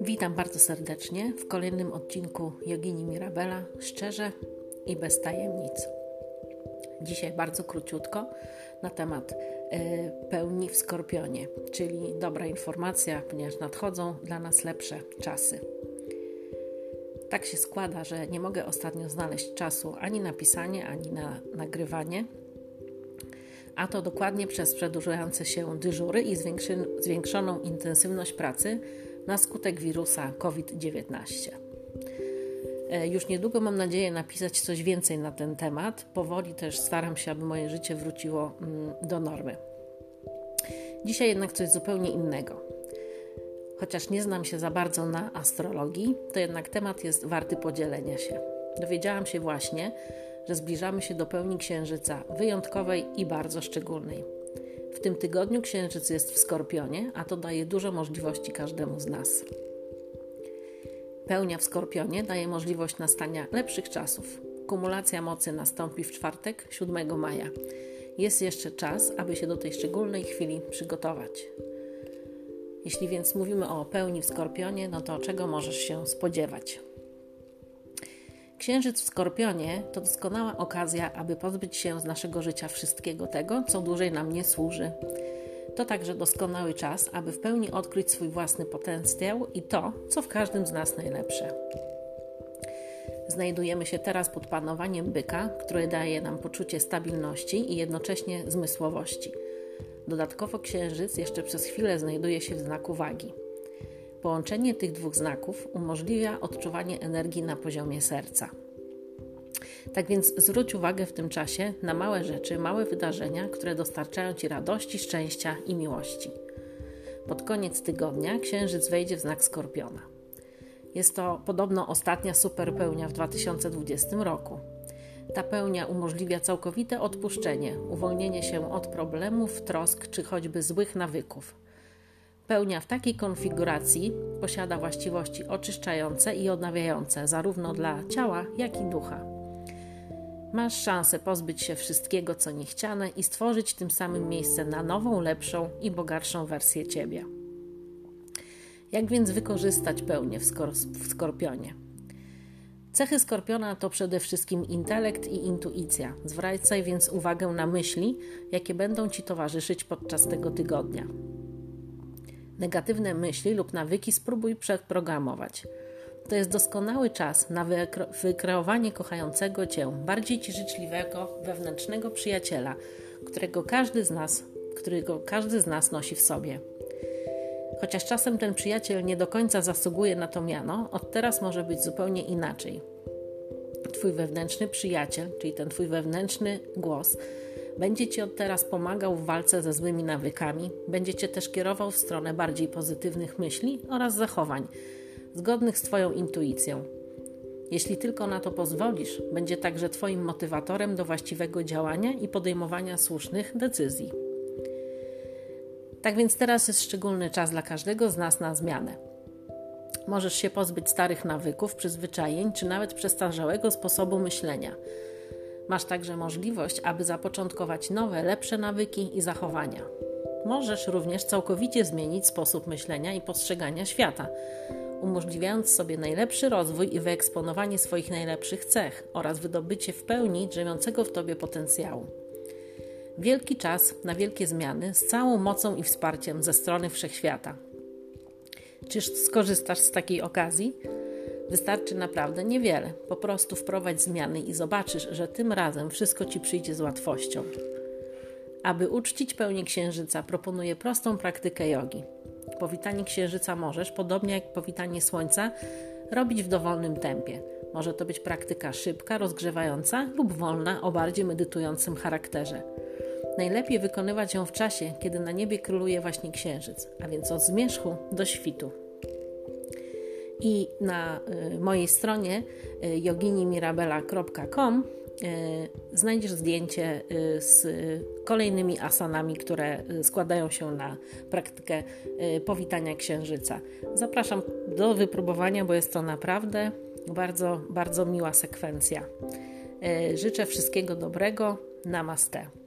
Witam bardzo serdecznie w kolejnym odcinku Jogini Mirabela, szczerze i bez tajemnic. Dzisiaj bardzo króciutko na temat e, pełni w skorpionie, czyli dobra informacja, ponieważ nadchodzą dla nas lepsze czasy. Tak się składa, że nie mogę ostatnio znaleźć czasu ani na pisanie, ani na nagrywanie, a to dokładnie przez przedłużające się dyżury i zwiększoną intensywność pracy na skutek wirusa COVID-19. E, już niedługo mam nadzieję napisać coś więcej na ten temat. Powoli też staram się, aby moje życie wróciło mm, do normy. Dzisiaj jednak coś zupełnie innego. Chociaż nie znam się za bardzo na astrologii, to jednak temat jest warty podzielenia się. Dowiedziałam się właśnie, że zbliżamy się do pełni księżyca wyjątkowej i bardzo szczególnej. W tym tygodniu księżyc jest w skorpionie, a to daje dużo możliwości każdemu z nas. Pełnia w skorpionie daje możliwość nastania lepszych czasów. Kumulacja mocy nastąpi w czwartek, 7 maja. Jest jeszcze czas, aby się do tej szczególnej chwili przygotować. Jeśli więc mówimy o pełni w skorpionie, no to czego możesz się spodziewać? Księżyc w Skorpionie to doskonała okazja, aby pozbyć się z naszego życia wszystkiego tego, co dłużej nam nie służy. To także doskonały czas, aby w pełni odkryć swój własny potencjał i to, co w każdym z nas najlepsze. Znajdujemy się teraz pod panowaniem byka, które daje nam poczucie stabilności i jednocześnie zmysłowości. Dodatkowo księżyc jeszcze przez chwilę znajduje się w znaku wagi. Połączenie tych dwóch znaków umożliwia odczuwanie energii na poziomie serca. Tak więc zwróć uwagę w tym czasie na małe rzeczy, małe wydarzenia, które dostarczają Ci radości, szczęścia i miłości. Pod koniec tygodnia księżyc wejdzie w znak skorpiona. Jest to podobno ostatnia superpełnia w 2020 roku. Ta pełnia umożliwia całkowite odpuszczenie, uwolnienie się od problemów, trosk czy choćby złych nawyków Pełnia w takiej konfiguracji posiada właściwości oczyszczające i odnawiające zarówno dla ciała, jak i ducha. Masz szansę pozbyć się wszystkiego, co niechciane i stworzyć tym samym miejsce na nową, lepszą i bogatszą wersję ciebie. Jak więc wykorzystać pełnię w, skor w skorpionie? Cechy skorpiona to przede wszystkim intelekt i intuicja. Zwracaj więc uwagę na myśli, jakie będą ci towarzyszyć podczas tego tygodnia. Negatywne myśli lub nawyki spróbuj przeprogramować. To jest doskonały czas na wykreowanie kochającego cię, bardziej ci życzliwego, wewnętrznego przyjaciela, którego każdy z nas, którego każdy z nas nosi w sobie. Chociaż czasem ten przyjaciel nie do końca zasługuje na to miano, od teraz może być zupełnie inaczej. Twój wewnętrzny przyjaciel, czyli ten twój wewnętrzny głos, będzie Ci od teraz pomagał w walce ze złymi nawykami, będzie Cię też kierował w stronę bardziej pozytywnych myśli oraz zachowań, zgodnych z Twoją intuicją. Jeśli tylko na to pozwolisz, będzie także Twoim motywatorem do właściwego działania i podejmowania słusznych decyzji. Tak więc teraz jest szczególny czas dla każdego z nas na zmianę. Możesz się pozbyć starych nawyków, przyzwyczajeń czy nawet przestarzałego sposobu myślenia – Masz także możliwość, aby zapoczątkować nowe, lepsze nawyki i zachowania. Możesz również całkowicie zmienić sposób myślenia i postrzegania świata, umożliwiając sobie najlepszy rozwój i wyeksponowanie swoich najlepszych cech oraz wydobycie w pełni drzemiącego w tobie potencjału. Wielki czas na wielkie zmiany z całą mocą i wsparciem ze strony wszechświata. Czyż skorzystasz z takiej okazji? Wystarczy naprawdę niewiele. Po prostu wprowadź zmiany i zobaczysz, że tym razem wszystko ci przyjdzie z łatwością. Aby uczcić pełnię księżyca, proponuję prostą praktykę jogi. Powitanie księżyca możesz, podobnie jak powitanie słońca, robić w dowolnym tempie. Może to być praktyka szybka, rozgrzewająca lub wolna o bardziej medytującym charakterze. Najlepiej wykonywać ją w czasie, kiedy na niebie króluje właśnie księżyc, a więc od zmierzchu do świtu. I na y, mojej stronie y, joginimirabela.com y, znajdziesz zdjęcie z kolejnymi asanami, które składają się na praktykę powitania księżyca. Zapraszam do wypróbowania, bo jest to naprawdę bardzo, bardzo miła sekwencja. Życzę wszystkiego dobrego. Namaste.